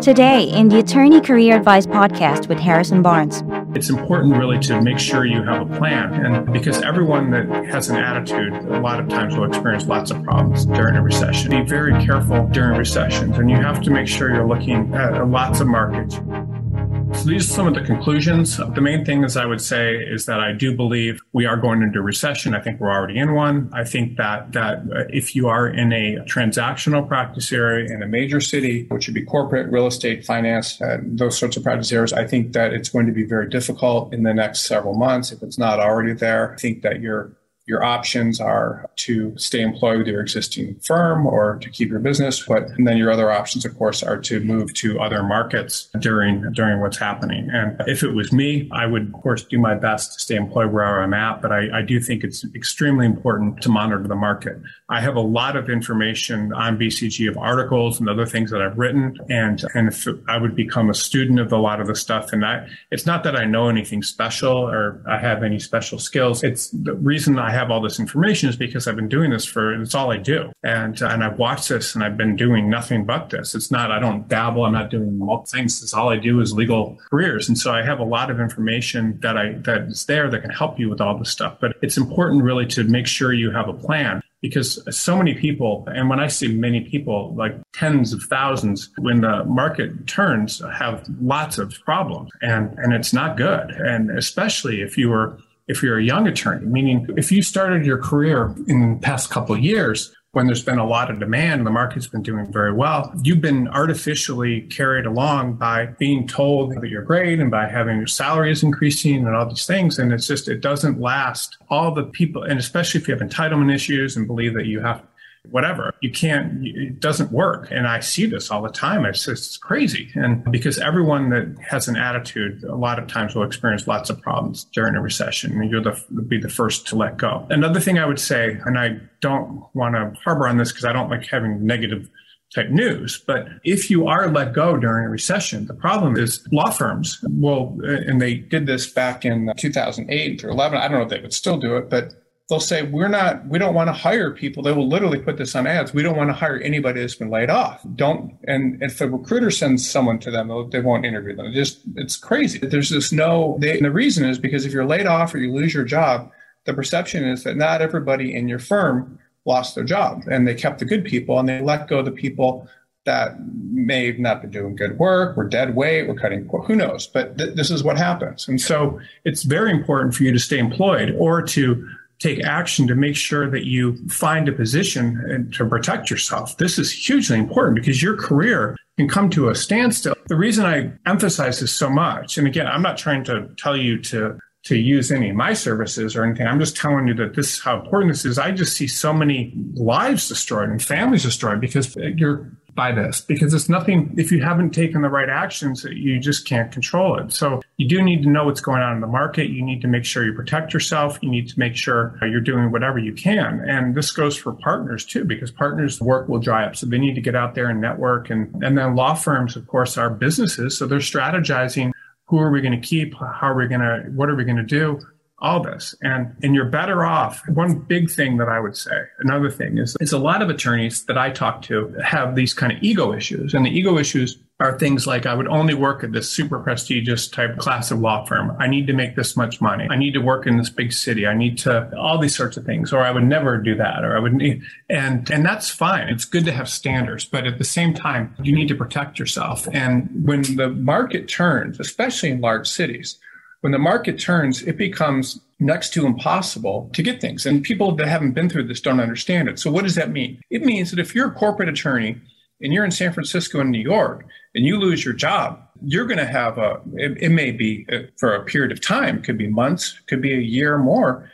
Today, in the Attorney Career Advice podcast with Harrison Barnes. It's important really to make sure you have a plan. And because everyone that has an attitude, a lot of times will experience lots of problems during a recession. Be very careful during recessions, and you have to make sure you're looking at lots of markets. So these are some of the conclusions. The main thing is I would say is that I do believe we are going into recession. I think we're already in one. I think that that uh, if you are in a transactional practice area in a major city, which would be corporate, real estate, finance, uh, those sorts of practice areas, I think that it's going to be very difficult in the next several months if it's not already there. I think that you're your options are to stay employed with your existing firm or to keep your business. But and then your other options, of course, are to move to other markets during during what's happening. And if it was me, I would, of course, do my best to stay employed wherever I'm at. But I, I do think it's extremely important to monitor the market. I have a lot of information on BCG of articles and other things that I've written. And, and if I would become a student of a lot of the stuff, and I, it's not that I know anything special or I have any special skills. It's the reason I have all this information is because I've been doing this for, it's all I do. And, and I've watched this and I've been doing nothing but this. It's not, I don't dabble. I'm not doing things. It's all I do is legal careers. And so I have a lot of information that I, that is there that can help you with all this stuff. But it's important really to make sure you have a plan because so many people, and when I say many people, like tens of thousands, when the market turns, have lots of problems and, and it's not good. And especially if you were, if you're a young attorney, meaning if you started your career in the past couple years, when there's been a lot of demand, and the market's been doing very well. You've been artificially carried along by being told that you're great and by having your salary is increasing and all these things. And it's just, it doesn't last. All the people, and especially if you have entitlement issues and believe that you have whatever. You can't, it doesn't work. And I see this all the time. It's just crazy. And because everyone that has an attitude, a lot of times will experience lots of problems during a recession. You'll be the first to let go. Another thing I would say, and I don't want to harbor on this because I don't like having negative type news. But if you are let go during a recession, the problem is law firms will, and they did this back in 2008 or 11. I don't know if they would still do it, but they'll say we're not we don't want to hire people they will literally put this on ads we don't want to hire anybody that's been laid off don't and if the recruiter sends someone to them they won't interview them it just it's crazy there's just no they, the reason is because if you're laid off or you lose your job the perception is that not everybody in your firm lost their job and they kept the good people and they let go the people that may have not been doing good work, we're dead weight, we're cutting, who knows? But th- this is what happens. And so it's very important for you to stay employed or to take action to make sure that you find a position to protect yourself. This is hugely important because your career can come to a standstill. The reason I emphasize this so much, and again, I'm not trying to tell you to to use any of my services or anything. I'm just telling you that this is how important this is. I just see so many lives destroyed and families destroyed because you're by this because it's nothing if you haven't taken the right actions you just can't control it. So you do need to know what's going on in the market. You need to make sure you protect yourself. You need to make sure you're doing whatever you can. And this goes for partners too because partners work will dry up. So they need to get out there and network. And and then law firms of course are businesses. So they're strategizing who are we going to keep? How are we going to what are we going to do? All this. And and you're better off. One big thing that i would say another thing is is a lot of attorneys that i talk to have these kind of ego issues. And the ego issues are things like i would only work at this super prestigious type class of law firm i need to make this much money i need to work in this big city i need to all these sorts of things or i would never do that or i would need and and that's fine it's good to have standards but at the same time you need to protect yourself and when the market turns especially in large cities when the market turns, it becomes next to impossible to get things. And people that haven't been through this don't understand it. So, what does that mean? It means that if you're a corporate attorney and you're in San Francisco and New York and you lose your job, you're going to have a, it, it may be uh, for a period of time, could be months, could be a year or more.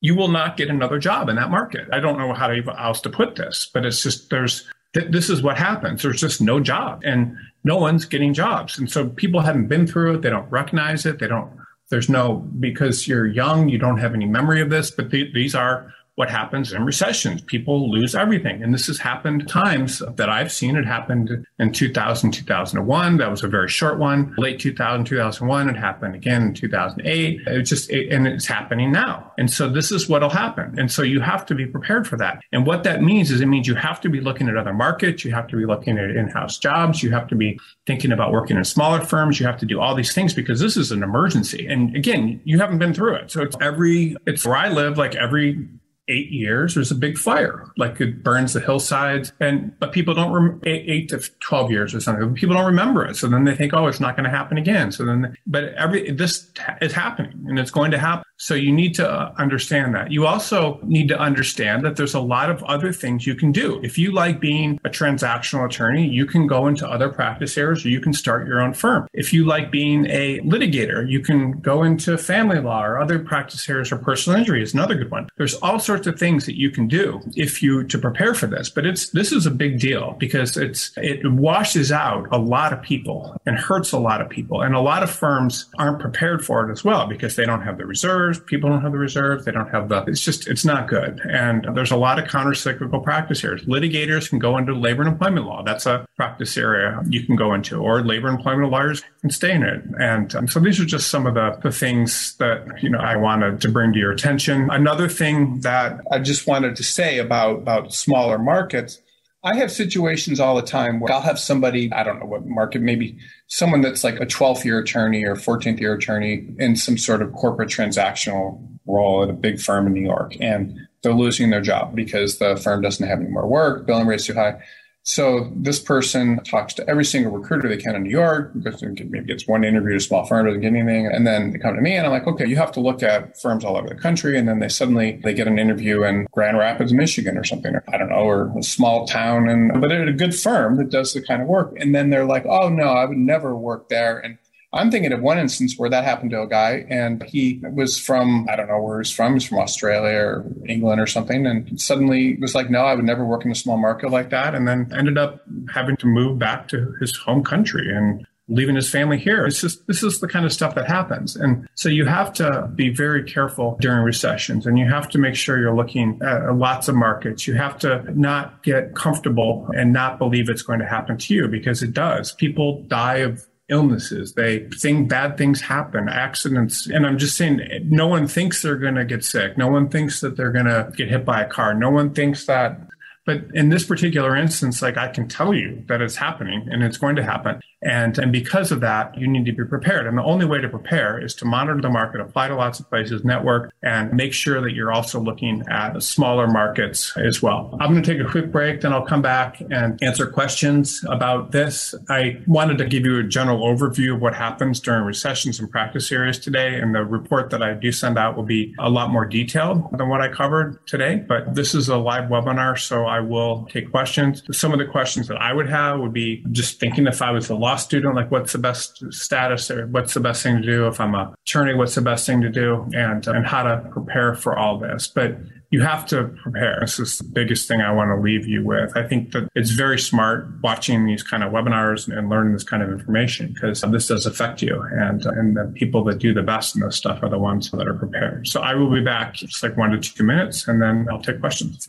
You will not get another job in that market. I don't know how to, else to put this, but it's just there's this is what happens. There's just no job and no one's getting jobs. And so people haven't been through it. They don't recognize it. They don't there's no, because you're young, you don't have any memory of this, but th- these are what happens in recessions. People lose everything. And this has happened times that I've seen. It happened in 2000, 2001. That was a very short one. Late 2000, 2001. It happened again in 2008. It just, it, and it's happening now. And so this is what'll happen. And so you have to be prepared for that. And what that means is it means you have to be looking at other markets. You have to be looking at in-house jobs. You have to be thinking about working in smaller firms. You have to do all these things because this is an emergency. And again, you haven't been through it. So it's every, it's where I live, like every eight years, there's a big fire, like it burns the hillsides. And but people don't rem- eight, eight, to twelve years or something. People don't remember it, so then they think, oh, it's not going to happen again. So then, but every this is happening, and it's going to happen. So you need to uh, understand that. You also need to understand that there's a lot of other things you can do. If you like being a transactional attorney, you can go into other practice areas or you can start your own firm. If you like being a litigator, you can go into family law or other practice areas or personal injury is another good one. There's all sorts of things that you can do if you to prepare for this. But it's this is a big deal because it's it washes out a lot of people and hurts a lot of people. And a lot of firms aren't prepared for it as well because they don't have the reserves reserves. People don't have the reserves. They don't have the, it's just, it's not good. And there's a lot of counter cyclical practice here. Litigators can go into labor and employment law. That's a practice area you can go into, or labor and employment lawyers can stay in it. And um, so these are just some of the, the things that, you know, I wanted to bring to your attention. Another thing that I just wanted to say about, about smaller markets I have situations all the time where I'll have somebody, I don't know what market, maybe someone that's like a 12th year attorney or 14th year attorney in some sort of corporate transactional role at a big firm in New York. And they're losing their job because the firm doesn't have any more work, billing rates too high. So this person talks to every single recruiter they can in New York, maybe gets one interview to a small firm, doesn't get anything. And then they come to me and I'm like, okay, you have to look at firms all over the country. And then they suddenly, they get an interview in Grand Rapids, Michigan or something, or I don't know, or a small town. And, but at a good firm that does the kind of work. And then they're like, oh no, I would never work there. And I'm thinking of one instance where that happened to a guy and he was from, I don't know where he's from. He's from Australia or England or something. And suddenly was like, no, I would never work in a small market like that. And then ended up having to move back to his home country and leaving his family here. It's just, this is the kind of stuff that happens. And so you have to be very careful during recessions and you have to make sure you're looking at lots of markets. You have to not get comfortable and not believe it's going to happen to you because it does. People die of illnesses. They think bad things happen, accidents. And I'm just saying, no one thinks they're going to get sick. No one thinks that they're going to get hit by a car. No one thinks that but in this particular instance, like I can tell you that it's happening and it's going to happen. And, and because of that, you need to be prepared. And the only way to prepare is to monitor the market, apply to lots of places, network, and make sure that you're also looking at smaller markets as well. I'm going to take a quick break, then I'll come back and answer questions about this. I wanted to give you a general overview of what happens during recessions and practice areas today. And the report that I do send out will be a lot more detailed than what I covered today. But this is a live webinar, so I will take questions. Some of the questions that I would have would be just thinking if I was a law student, like what's the best status or what's the best thing to do? If I'm a attorney, what's the best thing to do? And, and how to prepare for all this. But you have to prepare. This is the biggest thing I want to leave you with. I think that it's very smart watching these kind of webinars and learning this kind of information because this does affect you. And, and the people that do the best in this stuff are the ones that are prepared. So I will be back just like one to two minutes and then I'll take questions.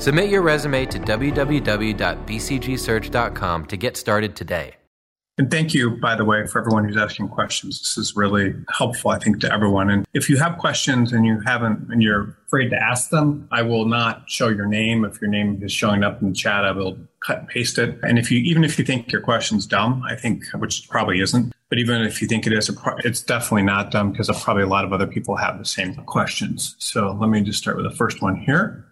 Submit your resume to www.bcgsearch.com to get started today. And thank you, by the way, for everyone who's asking questions. This is really helpful, I think, to everyone. And if you have questions and you haven't, and you're afraid to ask them, I will not show your name. If your name is showing up in the chat, I will cut and paste it. And if you, even if you think your question's dumb, I think, which probably isn't, but even if you think it is, it's definitely not dumb because probably a lot of other people have the same questions. So let me just start with the first one here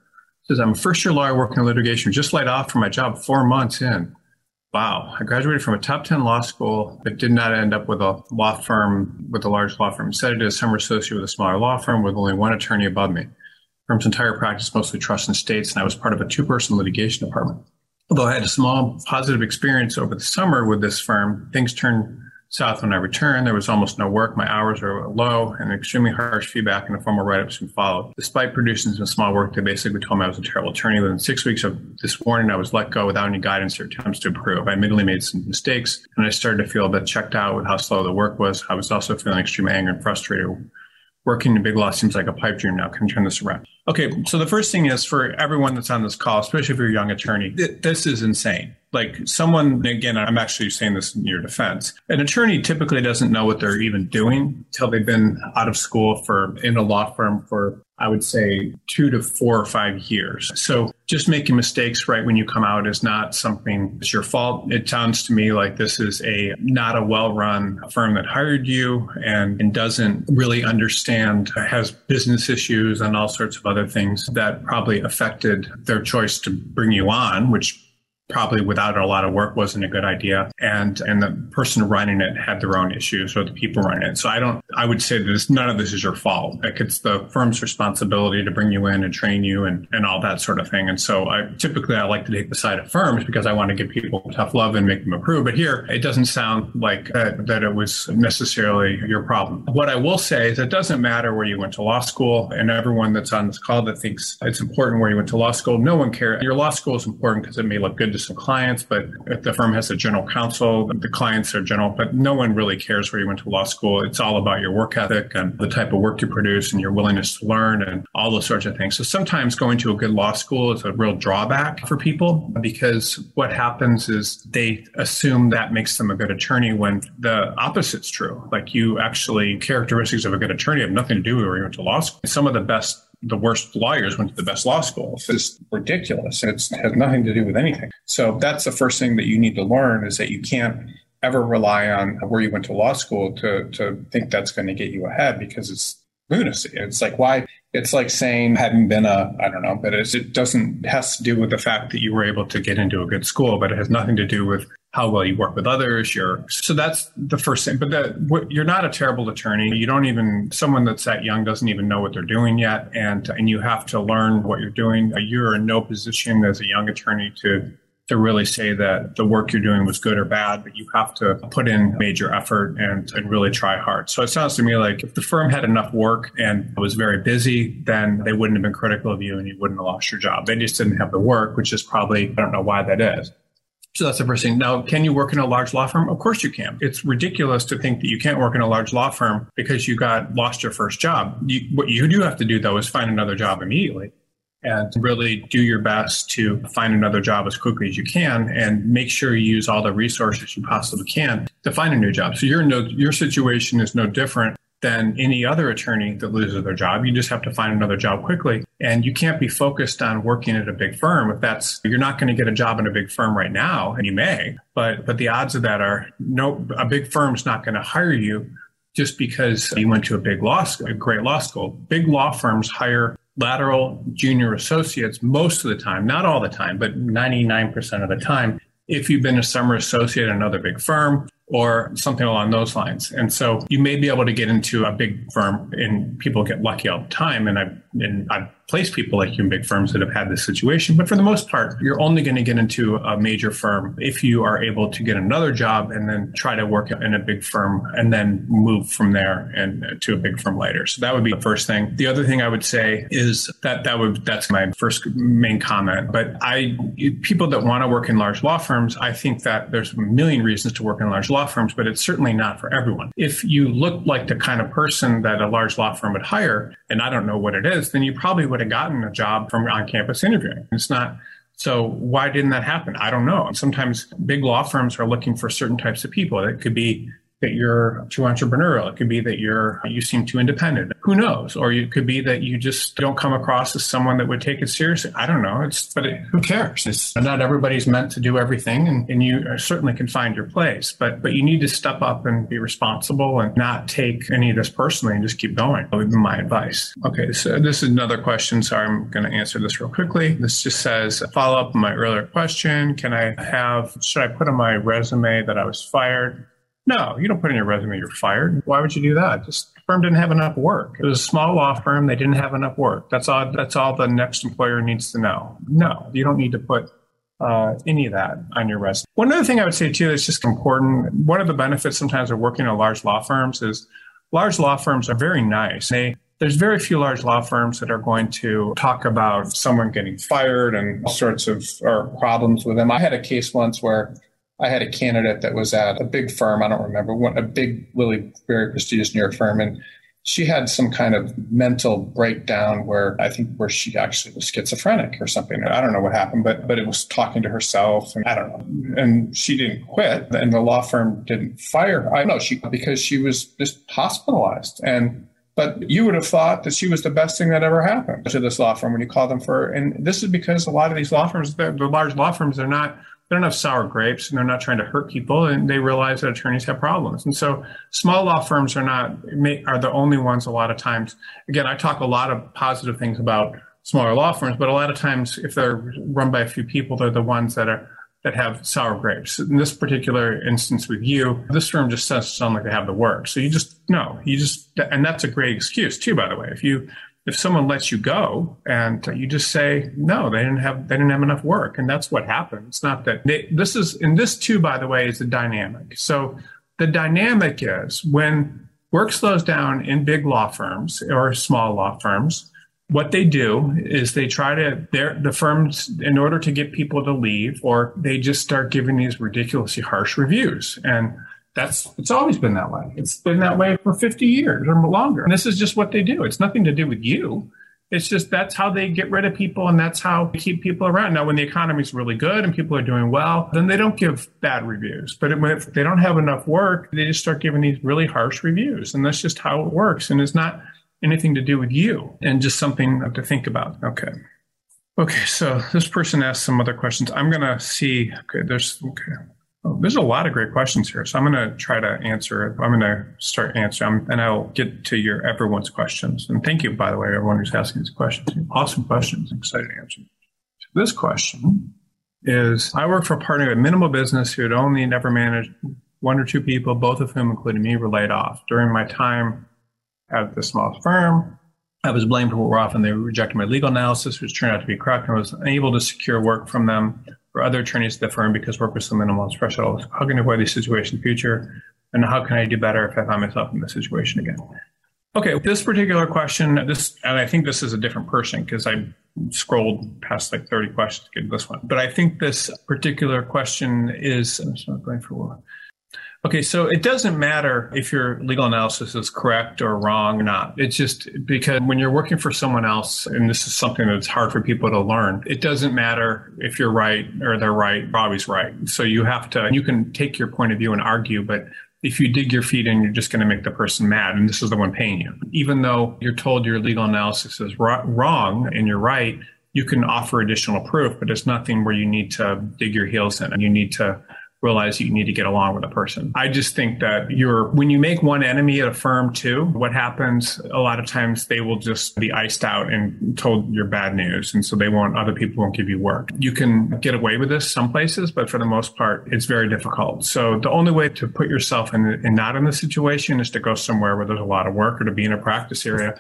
says, I'm a first year lawyer working in litigation, just laid off from my job four months in. Wow. I graduated from a top 10 law school, but did not end up with a law firm, with a large law firm. Instead, I did a summer associate with a smaller law firm with only one attorney above me. firm's entire practice, mostly trusts and estates, and I was part of a two person litigation department. Although I had a small positive experience over the summer with this firm, things turned south when I returned. There was almost no work. My hours were low and extremely harsh feedback and the formal write-ups soon followed. Despite producing some small work, they basically told me I was a terrible attorney. Within six weeks of this warning, I was let go without any guidance or attempts to improve. I admittedly made some mistakes and I started to feel a bit checked out with how slow the work was. I was also feeling extreme anger and frustrated working in big law seems like a pipe dream now. Can you turn this around? Okay, so the first thing is for everyone that's on this call, especially if you're a young attorney, th- this is insane. Like someone, again, I'm actually saying this in your defense. An attorney typically doesn't know what they're even doing until they've been out of school for in a law firm for I would say two to four or five years. So just making mistakes right when you come out is not something that's your fault. It sounds to me like this is a not a well-run firm that hired you and, and doesn't really understand, has business issues and all sorts of other things that probably affected their choice to bring you on, which probably without a lot of work wasn't a good idea. And and the person running it had their own issues or the people running it. So i don't i would say that none of this is your fault. Like it's the firm's responsibility to bring you in and train you and and all that sort of thing. And so i typically i like to take the side of firms because i want to give people tough love and make them improve but here it doesn't sound like that, that it was necessarily your problem. What i will say is it doesn't matter where you went to law school and everyone that's on this call that thinks it's important where you went to law school no one cares. Your law school is important because it may look good to some clients, but the firm has a general counsel, the clients are general, but no one really cares where you went to law school. It's all about your work ethic and the type of work you produce and your willingness to learn and all those sorts of things. So sometimes going to a good law school is a real drawback for people because what happens is they assume that makes them a good attorney when the opposite's true. Like you actually, characteristics of a good attorney have nothing to do with where you went to law school. Some of the best the worst lawyers went to the best law schools. It's ridiculous. It has nothing to do with anything. So that's the first thing that you need to learn is that you can't ever rely on where you went to law school to, to think that's going to get you ahead because it's lunacy. It's like, why? It's like saying having been a, I don't know, but it doesn't, has to do with the fact that you were able to get into a good school, but it has nothing to do with how well you work with others. You're so that's the first thing. But you're not a terrible attorney. You don't even someone that's that young doesn't even know what they're doing yet, and and you have to learn what you're doing. Uh, you're in no position as a young attorney to to really say that the work you're doing was good or bad, but you have to put in major effort and, and really try hard. So it sounds to me like if the firm had enough work and was very busy, then they wouldn't have been critical of you and you wouldn't have lost your job. They just didn't have the work, which is probably, I don't know why that is. So that's the first thing. Now, can you work in a large law firm? Of course you can. It's ridiculous to think that you can't work in a large law firm because you got lost your first job. You, what you do have to do though is find another job immediately and really do your best to find another job as quickly as you can and make sure you use all the resources you possibly can to find a new job. So your no, your situation is no different than any other attorney that loses their job. You just have to find another job quickly. And you can't be focused on working at a big firm if that's, you're not going to get a job in a big firm right now, and you may, but, but the odds of that are no, a big firm's not going to hire you just because you went to a big law school, a great law school. Big law firms hire lateral junior associates most of the time, not all the time, but 99% of the time. If you've been a summer associate at another big firm, or something along those lines. And so you may be able to get into a big firm and people get lucky all the time. And I've, and I've placed people like you in big firms that have had this situation. But for the most part, you're only going to get into a major firm if you are able to get another job and then try to work in a big firm and then move from there and to a big firm later. So that would be the first thing. The other thing I would say is that that would, that's my first main comment. But I, people that want to work in large law firms, I think that there's a million reasons to work in large law law firms, but it's certainly not for everyone. If you look like the kind of person that a large law firm would hire, and I don't know what it is, then you probably would have gotten a job from on campus interviewing. It's not. So why didn't that happen? I don't know. Sometimes big law firms are looking for certain types of people. It could be that you're too entrepreneurial. It could be that you're you seem too independent. Who knows? Or it could be that you just don't come across as someone that would take it seriously. I don't know. It's but it, who cares? It's not everybody's meant to do everything, and, and you certainly can find your place. But but you need to step up and be responsible and not take any of this personally and just keep going. That would be my advice. Okay, so this is another question. So I'm going to answer this real quickly. This just says follow up on my earlier question. Can I have should I put on my resume that I was fired? No, you don't put in your resume you're fired. Why would you do that? Just the firm didn't have enough work. It was a small law firm. They didn't have enough work. That's all. That's all the next employer needs to know. No, you don't need to put uh, any of that on your resume. One other thing I would say too that's just important. One of the benefits sometimes of working at large law firms is large law firms are very nice. They there's very few large law firms that are going to talk about someone getting fired and all sorts of or problems with them. I had a case once where I had a candidate that was at a big firm. I don't remember what a big, really very prestigious New York firm, and she had some kind of mental breakdown where I think where she actually was schizophrenic or something. I don't know what happened, but but it was talking to herself and I don't know. And she didn't quit and the law firm didn't fire her. I know she because she was just hospitalized. And but you would have thought that she was the best thing that ever happened to this law firm when you call them for and this is because a lot of these law firms, the large law firms, they're not they don't have sour grapes and they're not trying to hurt people and they realize that attorneys have problems. And so small law firms are not are the only ones a lot of times. Again i talk a lot of positive things about smaller law firms but a lot of times if they're run by a few people they're the ones that are that have sour grapes. In this particular instance with you this firm just doesn't sound like they have the work. So you just no you just and that's a great excuse too by the way. If you if someone lets you go and you just say no they didn't have they didn't have enough work and that's what happened. It's not that they, this is and this too by the way is the dynamic. So the dynamic is when work slows down in big law firms or small law firms what they do is they try to the firms in order to get people to leave or they just start giving these ridiculously harsh reviews. And that's it's always been that way. It's been that way for 50 years or longer. And this is just what they do. It's nothing to do with you. It's just that's how they get rid of people and that's how they keep people around. Now, when the economy is really good and people are doing well, then they don't give bad reviews. But if they don't have enough work, they just start giving these really harsh reviews. And that's just how it works. And it's not anything to do with you and just something to think about. Okay. Okay. So this person asked some other questions. I'm going to see. Okay. There's, okay. Oh, there's a lot of great questions here, so I'm going to try to answer. I'm going to start answering, and I'll get to your everyone's questions. And thank you, by the way, everyone who's asking these questions. Awesome questions. Excited to answer. This question is: I work for a partner with minimal business who had only never managed one or two people, both of whom, including me, were laid off. During my time at the small firm, I was blamed for what were often they rejected my legal analysis, which turned out to be correct, and I was unable to secure work from them other attorneys at the firm because work was so minimal and thresholds. How can I avoid these situations in the future? And how can I do better if I find myself in this situation again? Okay, this particular question, this, and I think this is a different person because I scrolled past like 30 questions to get this one. But I think this particular question is, I'm not going for Okay, so it doesn't matter if your legal analysis is correct or wrong or not. It's just because when you're working for someone else, and this is something that's hard for people to learn, it doesn't matter if you're right or they're right, Bobby's right. So you have to, you can take your point of view and argue, but if you dig your feet in, you're just going to make the person mad, and this is the one paying you. Even though you're told your legal analysis is wrong and you're right, you can offer additional proof, but it's nothing where you need to dig your heels in and you need to realize you need to get along with a person. I just think that you're, when you make one enemy at a firm too, what happens a lot of times they will just be iced out and told you're bad news. And so they won't, other people won't give you work. You can get away with this some places, but for the most part, it's very difficult. So the only way to put yourself in, in not in the situation is to go somewhere where there's a lot of work or to be in a practice area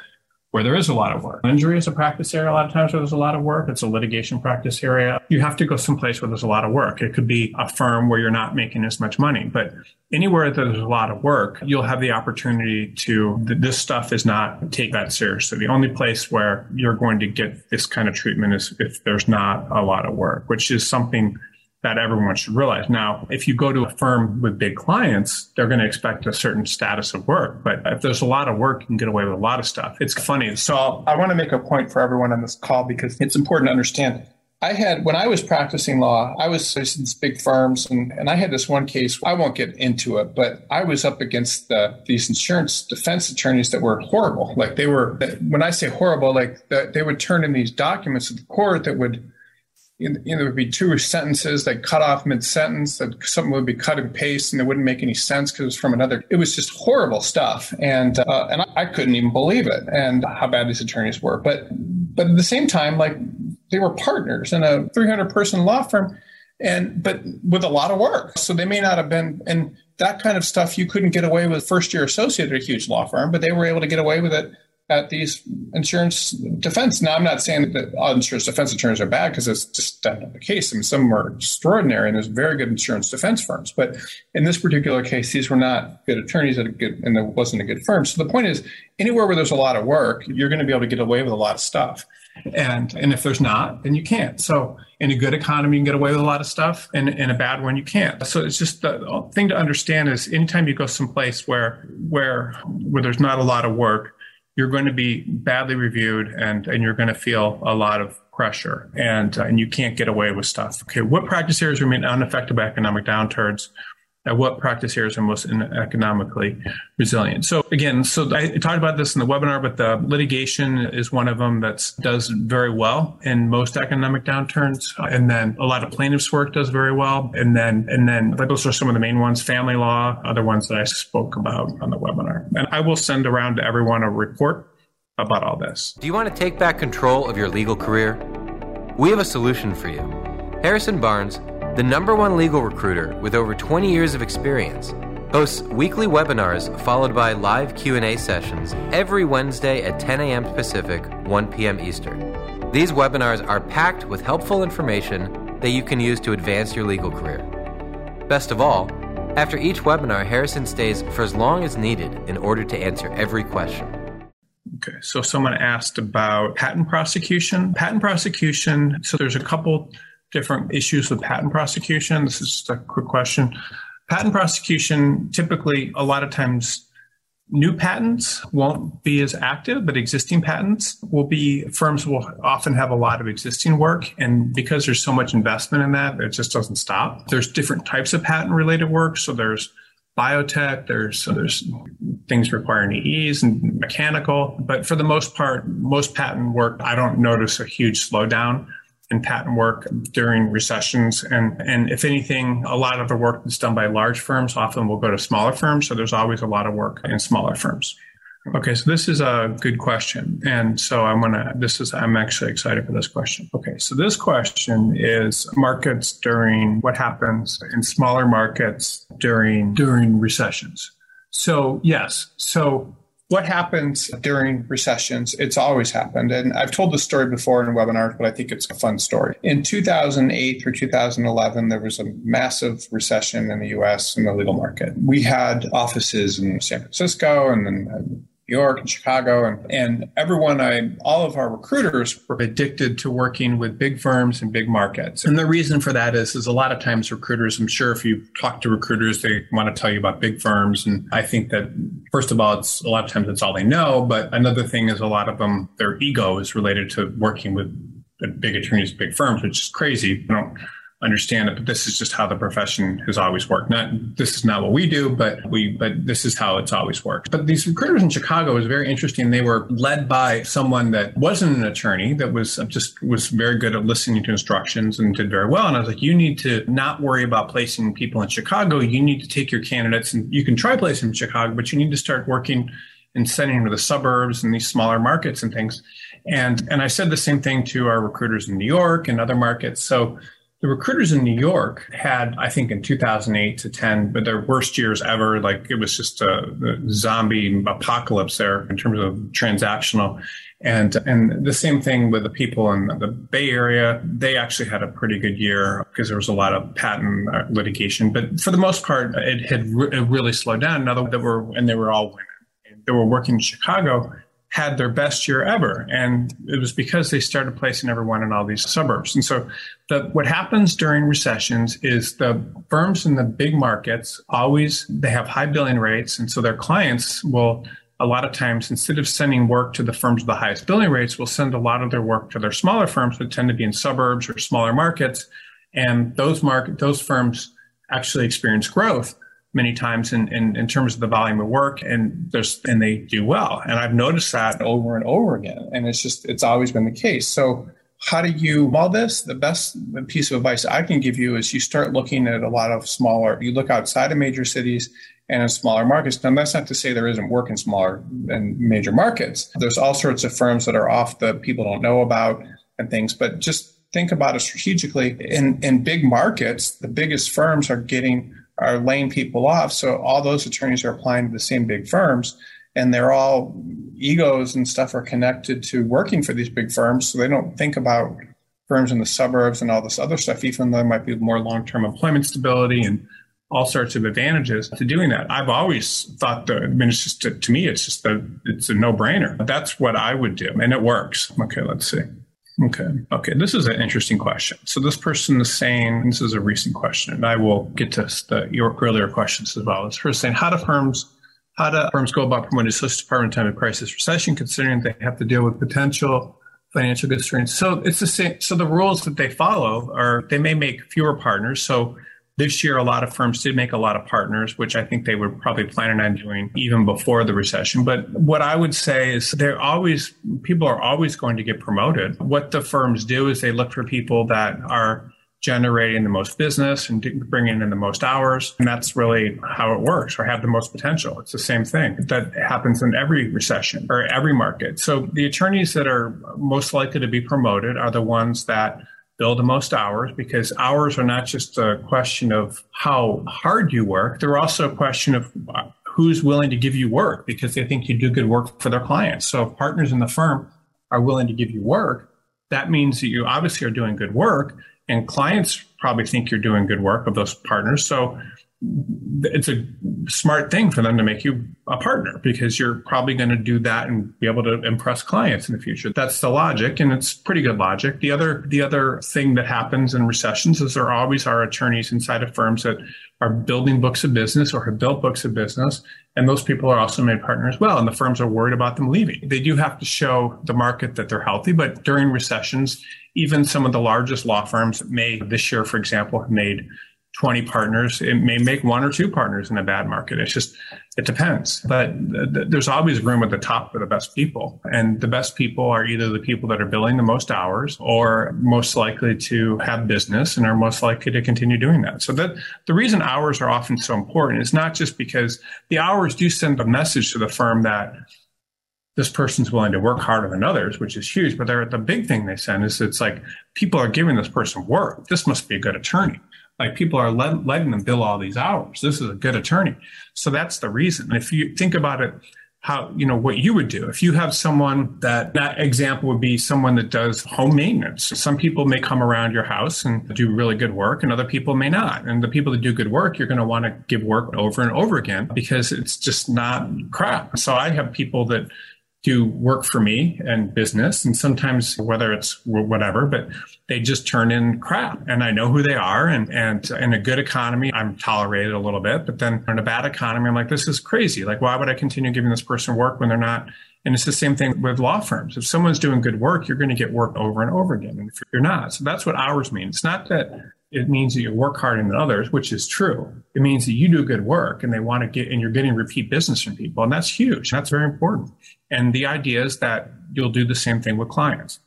where there is a lot of work. Injury is a practice area a lot of times where there's a lot of work. It's a litigation practice area. You have to go someplace where there's a lot of work. It could be a firm where you're not making as much money, but anywhere that there's a lot of work, you'll have the opportunity to, this stuff is not take that seriously. The only place where you're going to get this kind of treatment is if there's not a lot of work, which is something that everyone should realize. Now, if you go to a firm with big clients, they're going to expect a certain status of work. But if there's a lot of work, you can get away with a lot of stuff. It's funny. So I want to make a point for everyone on this call because it's important to understand. I had, when I was practicing law, I was in these big firms and, and I had this one case. I won't get into it, but I was up against the, these insurance defense attorneys that were horrible. Like they were, when I say horrible, like the, they would turn in these documents to the court that would, you know, there would be two sentences that cut off mid sentence, that something would be cut and paste, and it wouldn't make any sense because it was from another. It was just horrible stuff, and uh, and I, couldn't even believe it, and how bad these attorneys were. But but at the same time, like they were partners in a 300 person law firm, and but with a lot of work. So they may not have been and that kind of stuff you couldn't get away with first year associate at a huge law firm, but they were able to get away with it at these insurance defense. Now, I'm not saying that all insurance defense attorneys are bad because it's just not the case. I mean, some are extraordinary and there's very good insurance defense firms. But in this particular case, these were not good attorneys good, and there wasn't a good firm. So the point is, anywhere where there's a lot of work, you're going to be able to get away with a lot of stuff. And and if there's not, then you can't. So in a good economy, you can get away with a lot of stuff, and in a bad one, you can't. So it's just the thing to understand is anytime you go someplace where where where there's not a lot of work, you're going to be badly reviewed and, and you're going to feel a lot of pressure and, uh, and you can't get away with stuff. Okay, what practice areas remain unaffected by economic downturns? At what practice areas are most economically resilient. So again, so I talked about this in the webinar, but the litigation is one of them that does very well in most economic downturns. And then a lot of plaintiffs work does very well. And then, and then those are some of the main ones, family law, other ones that I spoke about on the webinar. And I will send around to everyone a report about all this. Do you want to take back control of your legal career? We have a solution for you. Harrison Barnes the number one legal recruiter with over 20 years of experience, hosts weekly webinars followed by live Q&A sessions every Wednesday at 10 a.m. Pacific, 1 p.m. Eastern. These webinars are packed with helpful information that you can use to advance your legal career. Best of all, after each webinar, Harrison stays for as long as needed in order to answer every question. Okay, so someone asked about patent prosecution. Patent prosecution, so there's a couple different issues with patent prosecution. This is just a quick question. Patent prosecution, typically, a lot of times, new patents won't be as active, but existing patents will be, firms will often have a lot of existing work. And because there's so much investment in that, it just doesn't stop. There's different types of patent related work. So there's biotech, there's, so there's things requiring EEs and mechanical. But for the most part, most patent work, I don't notice a huge slowdown in patent work during recessions. And, and if anything, a lot of the work that's done by large firms often will go to smaller firms. So there's always a lot of work in smaller firms. Okay, so this is a good question. And so I'm gonna this is I'm actually excited for this question. Okay, so this question is markets during what happens in smaller markets during during recessions. So yes, so what happens during recessions? It's always happened. And I've told this story before in webinars, but I think it's a fun story. In 2008 through 2011, there was a massive recession in the US in the legal market. We had offices in San Francisco and then York and Chicago, and, and everyone, I, all of our recruiters were addicted to working with big firms and big markets. And the reason for that is, is a lot of times recruiters, I'm sure if you talk to recruiters, they want to tell you about big firms. And I think that first of all, it's a lot of times it's all they know. But another thing is a lot of them, their ego is related to working with big attorneys, big firms, which is crazy. I don't understand it, but this is just how the profession has always worked. Not this is not what we do, but we but this is how it's always worked. But these recruiters in Chicago was very interesting. They were led by someone that wasn't an attorney, that was just was very good at listening to instructions and did very well. And I was like, you need to not worry about placing people in Chicago. You need to take your candidates and you can try placing in Chicago, but you need to start working and sending them to the suburbs and these smaller markets and things. And and I said the same thing to our recruiters in New York and other markets. So the recruiters in New York had, I think, in 2008 to 10, but their worst years ever. Like it was just a, a zombie apocalypse there in terms of transactional. And and the same thing with the people in the Bay Area. They actually had a pretty good year because there was a lot of patent uh, litigation. But for the most part, it had re- it really slowed down. Now that were and they were all women. They were working in Chicago had their best year ever. And it was because they started placing everyone in all these suburbs. And so the, what happens during recessions is the firms in the big markets always, they have high billing rates. And so their clients will, a lot of times, instead of sending work to the firms with the highest billing rates, will send a lot of their work to their smaller firms that tend to be in suburbs or smaller markets. And those market, those firms actually experience growth many times in, in, in, terms of the volume of work and there's and they do well. And i've noticed that over and over again and it's just it's always been the case. So how do you all this the best piece of advice i can give you is you start looking at a lot of smaller you look outside of major cities and in smaller markets. Now that's not to say there isn't work in smaller and major markets. There's all sorts of firms that are off that people don't know about and things but just think about it strategically. In in big markets, the biggest firms are getting are laying people off. So all those attorneys are applying to the same big firms and they're all egos and stuff are connected to working for these big firms. So they don't think about firms in the suburbs and all this other stuff, even though there might be more long-term employment stability and all sorts of advantages to doing that. I've always thought that, I mean, it's just, to me, it's just a, it's a no brainer. That's what I would do. And it works. Okay. Let's see. Okay. Okay. This is an interesting question. So this person is saying, this is a recent question, and I will get to the, your earlier questions as well. This person saying, how do firms, how do firms go about promoting social department time of crisis recession, considering they have to deal with potential financial constraints? So it's the same. So the rules that they follow are they may make fewer partners. So this year, a lot of firms did make a lot of partners, which I think they were probably planning on doing even before the recession. But what I would say is they're always, people are always going to get promoted. What the firms do is they look for people that are generating the most business and bringing in the most hours. And that's really how it works or have the most potential. It's the same thing that happens in every recession or every market. So the attorneys that are most likely to be promoted are the ones that bill the most hours because hours are not just a question of how hard you work. They're also a question of uh, who's willing to give you work because they think you do good work for their clients. So if partners in the firm are willing to give you work, that means that you obviously are doing good work and clients probably think you're doing good work of those partners. So it's a smart thing for them to make you a partner because you're probably going to do that and be able to impress clients in the future. That's the logic and it's pretty good logic. The other the other thing that happens in recessions is there always are attorneys inside of firms that are building books of business or have built books of business and those people are also made partners well and the firms are worried about them leaving. They do have to show the market that they're healthy, but during recessions even some of the largest law firms may this year for example have made 20 partners. It may make one or two partners in a bad market. It's just, it depends. But th- there's always room at the top for the best people. And the best people are either the people that are billing the most hours or most likely to have business and are most likely to continue doing that. So that the reason hours are often so important is not just because the hours do send a message to the firm that this person's willing to work harder than others, which is huge. But the big thing they send is it's like people are giving this person work. This must be a good attorney. Like people are let, letting them bill all these hours. This is a good attorney. So that's the reason. If you think about it, how, you know, what you would do if you have someone that, that example would be someone that does home maintenance. Some people may come around your house and do really good work and other people may not. And the people that do good work, you're going to want to give work over and over again because it's just not crap. So I have people that do work for me and business. And sometimes whether it's whatever, but they just turn in crap and I know who they are. And, and in a good economy, I'm tolerated a little bit, but then in a bad economy, I'm like, this is crazy. Like, why would I continue giving this person work when they're not? And it's the same thing with law firms. If someone's doing good work, you're going to get work over and over again. And if you're not, so that's what hours mean. It's not that it means that you work harder than others, which is true. It means that you do good work and they want to get, and you're getting repeat business from people. And that's huge. That's very important. And the idea is that you'll do the same thing with clients.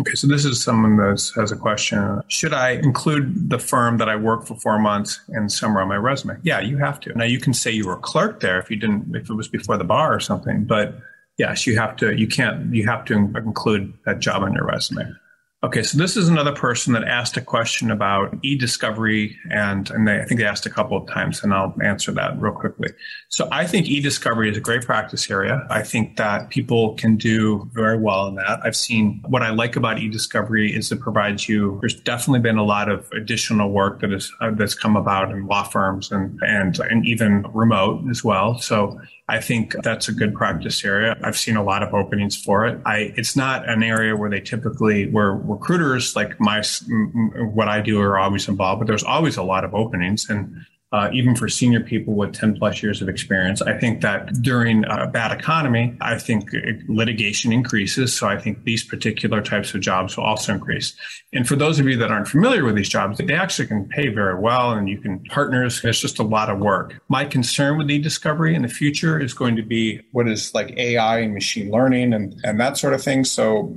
Okay, so this is someone that has a question. Should I include the firm that I worked for four months and somewhere on my resume? Yeah, you have to. Now you can say you were a clerk there if you didn't, if it was before the bar or something, but yes, you have to, you can't, you have to include that job on your resume. Okay, so this is another person that asked a question about e-discovery, and and they, I think they asked a couple of times, and I'll answer that real quickly. So I think e-discovery is a great practice area. I think that people can do very well in that. I've seen what I like about e-discovery is it provides you. There's definitely been a lot of additional work that is uh, that's come about in law firms and and and even remote as well. So I think that's a good practice area. I've seen a lot of openings for it. I, it's not an area where they typically, where recruiters like my, what I do are always involved, but there's always a lot of openings. And uh, even for senior people with 10 plus years of experience. I think that during a bad economy, I think litigation increases. So I think these particular types of jobs will also increase. And for those of you that aren't familiar with these jobs, they actually can pay very well and you can partners. It's just a lot of work. My concern with e-discovery in the future is going to be what is like AI and machine learning and, and that sort of thing. So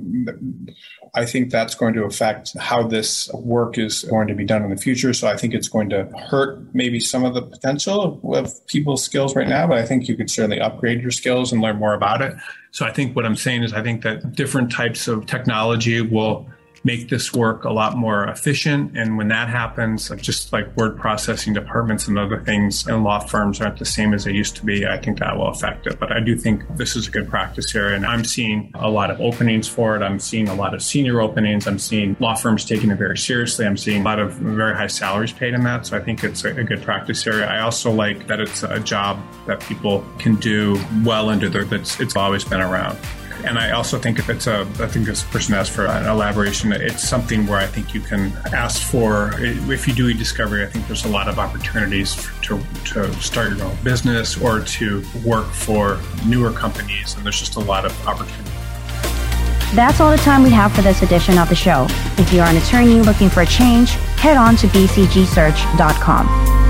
I think that's going to affect how this work is going to be done in the future. So I think it's going to hurt maybe some of the potential of people's skills right now, but I think you could certainly upgrade your skills and learn more about it. So I think what I'm saying is I think that different types of technology will make this work a lot more efficient. And when that happens, just like word processing departments and other things in law firms aren't the same as they used to be, I think that will affect it. But I do think this is a good practice area. And I'm seeing a lot of openings for it. I'm seeing a lot of senior openings. I'm seeing law firms taking it very seriously. I'm seeing a lot of very high salaries paid in that. So I think it's a, good practice area. I also like that it's a job that people can do well into their, that's it's always been around. And I also think if it's a, I think this person asked for an elaboration, it's something where I think you can ask for, if you do e-discovery, I think there's a lot of opportunities to, to start your own business or to work for newer companies. And there's just a lot of opportunity. That's all the time we have for this edition of the show. If you're an attorney looking for a change, head on to bcgsearch.com.